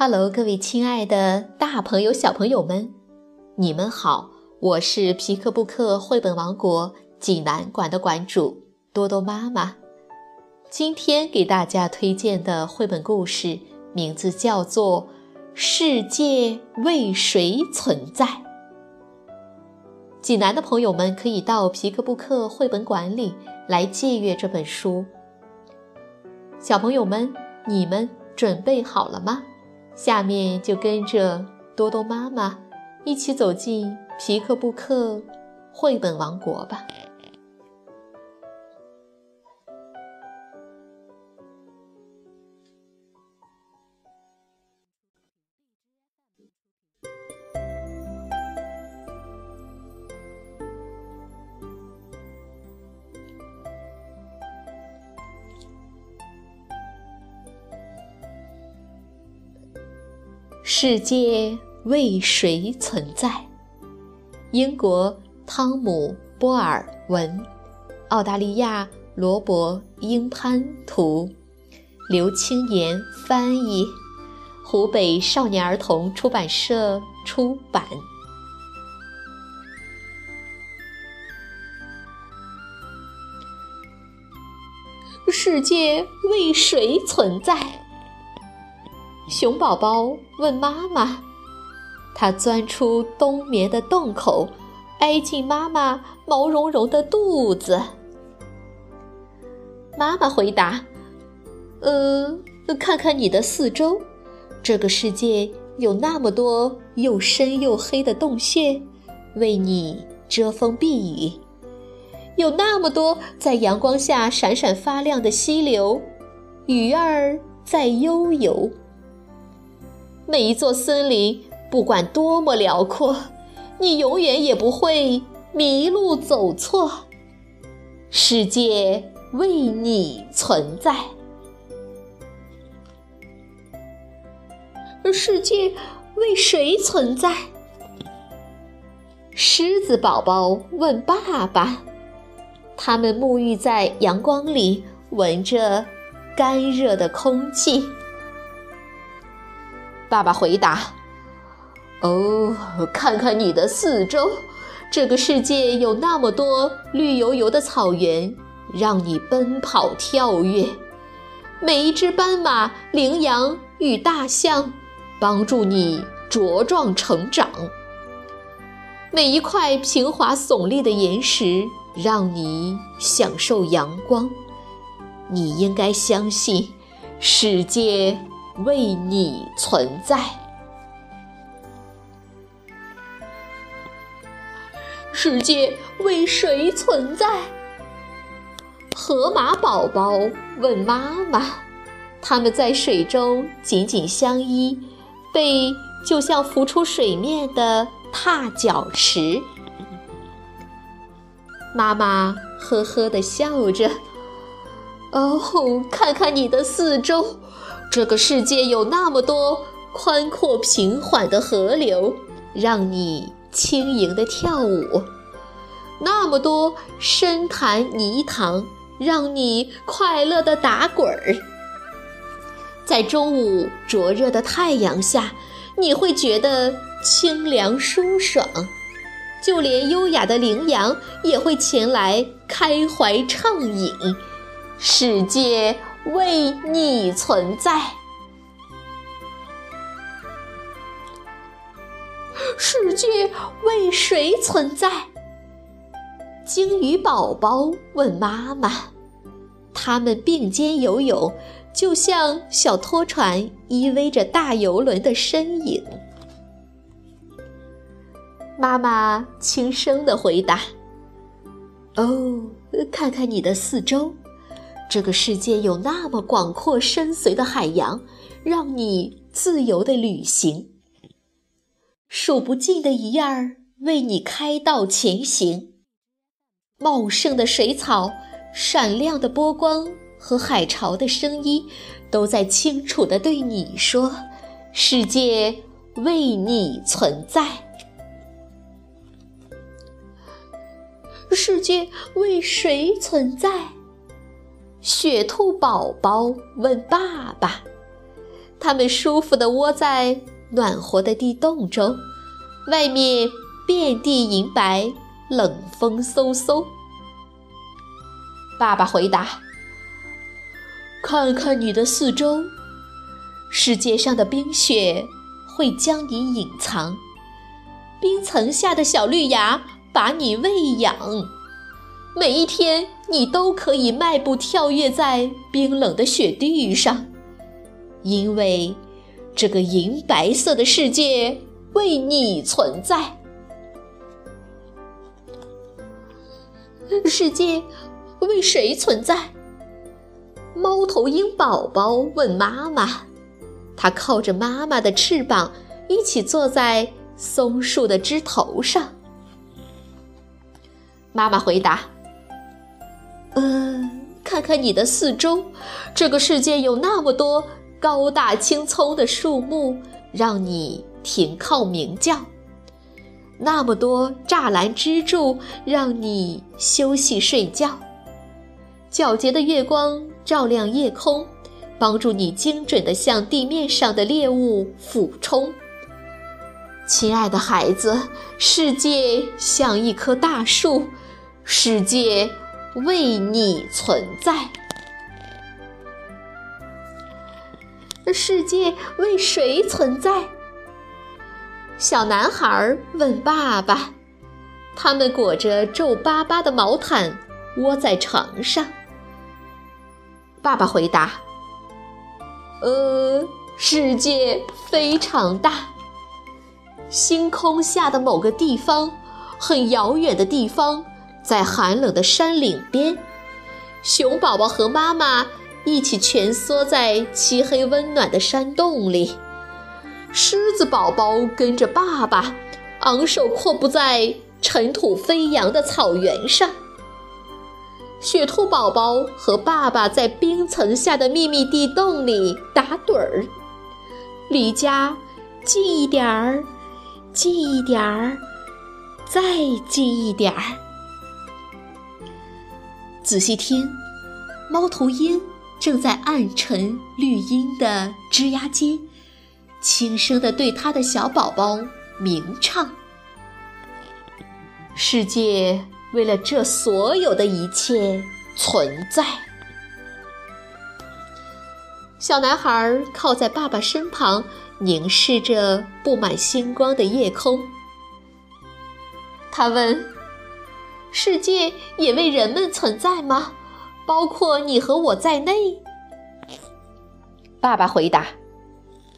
Hello，各位亲爱的大朋友、小朋友们，你们好！我是皮克布克绘本王国济南馆的馆主多多妈妈。今天给大家推荐的绘本故事名字叫做《世界为谁存在》。济南的朋友们可以到皮克布克绘本馆里来借阅这本书。小朋友们，你们准备好了吗？下面就跟着多多妈妈一起走进皮克布克绘本王国吧。世界为谁存在？英国汤姆·波尔文，澳大利亚罗伯·英潘图，刘青岩翻译，湖北少年儿童出版社出版。世界为谁存在？熊宝宝问妈妈：“他钻出冬眠的洞口，挨进妈妈毛茸茸的肚子。”妈妈回答：“呃，看看你的四周，这个世界有那么多又深又黑的洞穴，为你遮风避雨；有那么多在阳光下闪闪发亮的溪流，鱼儿在悠游。”每一座森林，不管多么辽阔，你永远也不会迷路走错。世界为你存在，而世界为谁存在？狮子宝宝问爸爸。他们沐浴在阳光里，闻着干热的空气。爸爸回答：“哦，看看你的四周，这个世界有那么多绿油油的草原，让你奔跑跳跃；每一只斑马、羚羊与大象，帮助你茁壮成长；每一块平滑耸立的岩石，让你享受阳光。你应该相信，世界。”为你存在，世界为谁存在？河马宝宝问妈妈。他们在水中紧紧相依，背就像浮出水面的踏脚石。妈妈呵呵的笑着。哦，看看你的四周。这个世界有那么多宽阔平缓的河流，让你轻盈的跳舞；那么多深潭泥塘，让你快乐的打滚儿。在中午灼热的太阳下，你会觉得清凉舒爽，就连优雅的羚羊也会前来开怀畅饮。世界。为你存在，世界为谁存在？鲸鱼宝宝问妈妈。他们并肩游泳，就像小拖船依偎着大游轮的身影。妈妈轻声的回答：“哦，看看你的四周。”这个世界有那么广阔深邃的海洋，让你自由的旅行。数不尽的鱼儿为你开道前行，茂盛的水草、闪亮的波光和海潮的声音，都在清楚地对你说：世界为你存在。世界为谁存在？雪兔宝宝问爸爸：“它们舒服地窝在暖和的地洞中，外面遍地银白，冷风嗖嗖。爸爸回答：“看看你的四周，世界上的冰雪会将你隐藏，冰层下的小绿芽把你喂养。每一天，你都可以迈步跳跃在冰冷的雪地上，因为这个银白色的世界为你存在。世界。”为谁存在？猫头鹰宝宝问妈妈。它靠着妈妈的翅膀，一起坐在松树的枝头上。妈妈回答：“呃，看看你的四周，这个世界有那么多高大青葱的树木，让你停靠鸣叫；那么多栅栏支柱，让你休息睡觉。”皎洁的月光照亮夜空，帮助你精准地向地面上的猎物俯冲。亲爱的孩子，世界像一棵大树，世界为你存在。世界为谁存在？小男孩问爸爸。他们裹着皱巴巴的毛毯，窝在床上。爸爸回答：“呃，世界非常大。星空下的某个地方，很遥远的地方，在寒冷的山岭边，熊宝宝和妈妈一起蜷缩在漆黑温暖的山洞里。狮子宝宝跟着爸爸，昂首阔步在尘土飞扬的草原上。”雪兔宝宝和爸爸在冰层下的秘密地洞里打盹儿，离家近一点儿，近一点儿，再近一点儿。仔细听，猫头鹰正在暗沉绿荫的枝桠间，轻声地对他的小宝宝鸣唱。世界。为了这所有的一切存在，小男孩靠在爸爸身旁，凝视着布满星光的夜空。他问：“世界也为人们存在吗？包括你和我在内？”爸爸回答：“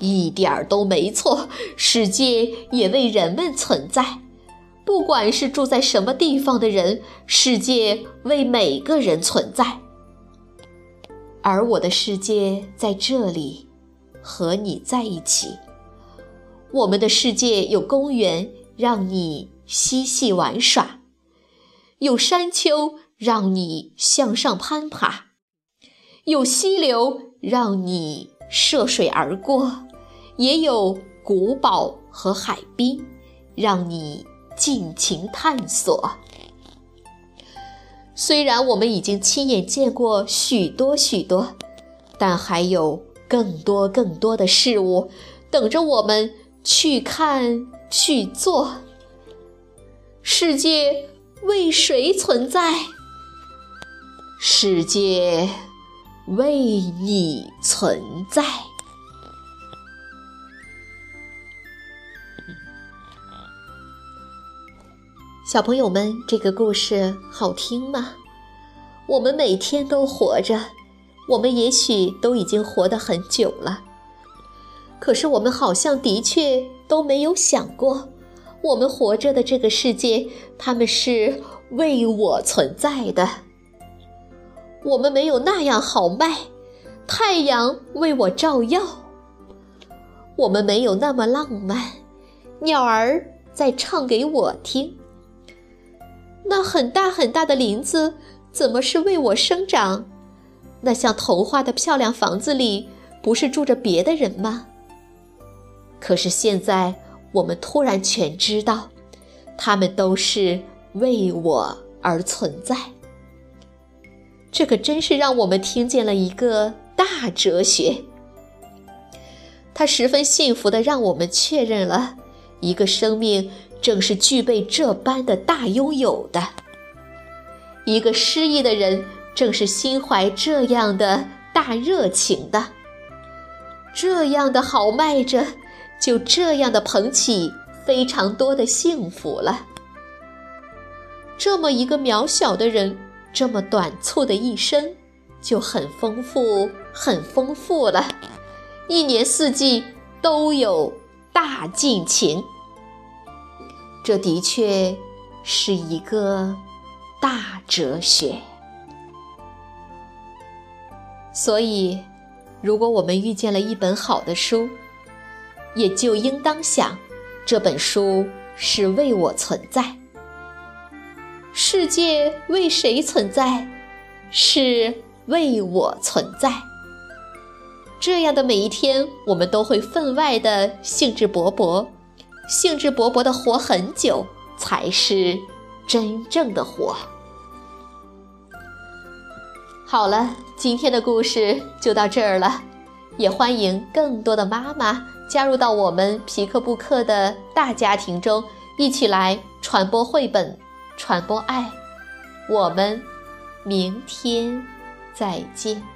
一点儿都没错，世界也为人们存在。”不管是住在什么地方的人，世界为每个人存在。而我的世界在这里，和你在一起。我们的世界有公园让你嬉戏玩耍，有山丘让你向上攀爬，有溪流让你涉水而过，也有古堡和海滨让你。尽情探索。虽然我们已经亲眼见过许多许多，但还有更多更多的事物等着我们去看去做。世界为谁存在？世界为你存在。小朋友们，这个故事好听吗？我们每天都活着，我们也许都已经活得很久了。可是我们好像的确都没有想过，我们活着的这个世界，他们是为我存在的。我们没有那样豪迈，太阳为我照耀；我们没有那么浪漫，鸟儿在唱给我听。那很大很大的林子，怎么是为我生长？那像童话的漂亮房子里，不是住着别的人吗？可是现在，我们突然全知道，他们都是为我而存在。这可真是让我们听见了一个大哲学。他十分幸福地让我们确认了，一个生命正是具备这般的大拥有的。一个失意的人正是心怀这样的大热情的。这样的豪迈着，就这样的捧起非常多的幸福了。这么一个渺小的人，这么短促的一生，就很丰富，很丰富了。一年四季都有大尽情，这的确是一个大哲学。所以，如果我们遇见了一本好的书，也就应当想，这本书是为我存在。世界为谁存在？是为我存在。这样的每一天，我们都会分外的兴致勃勃，兴致勃勃的活很久，才是真正的活。好了，今天的故事就到这儿了，也欢迎更多的妈妈加入到我们皮克布克的大家庭中，一起来传播绘本，传播爱。我们明天再见。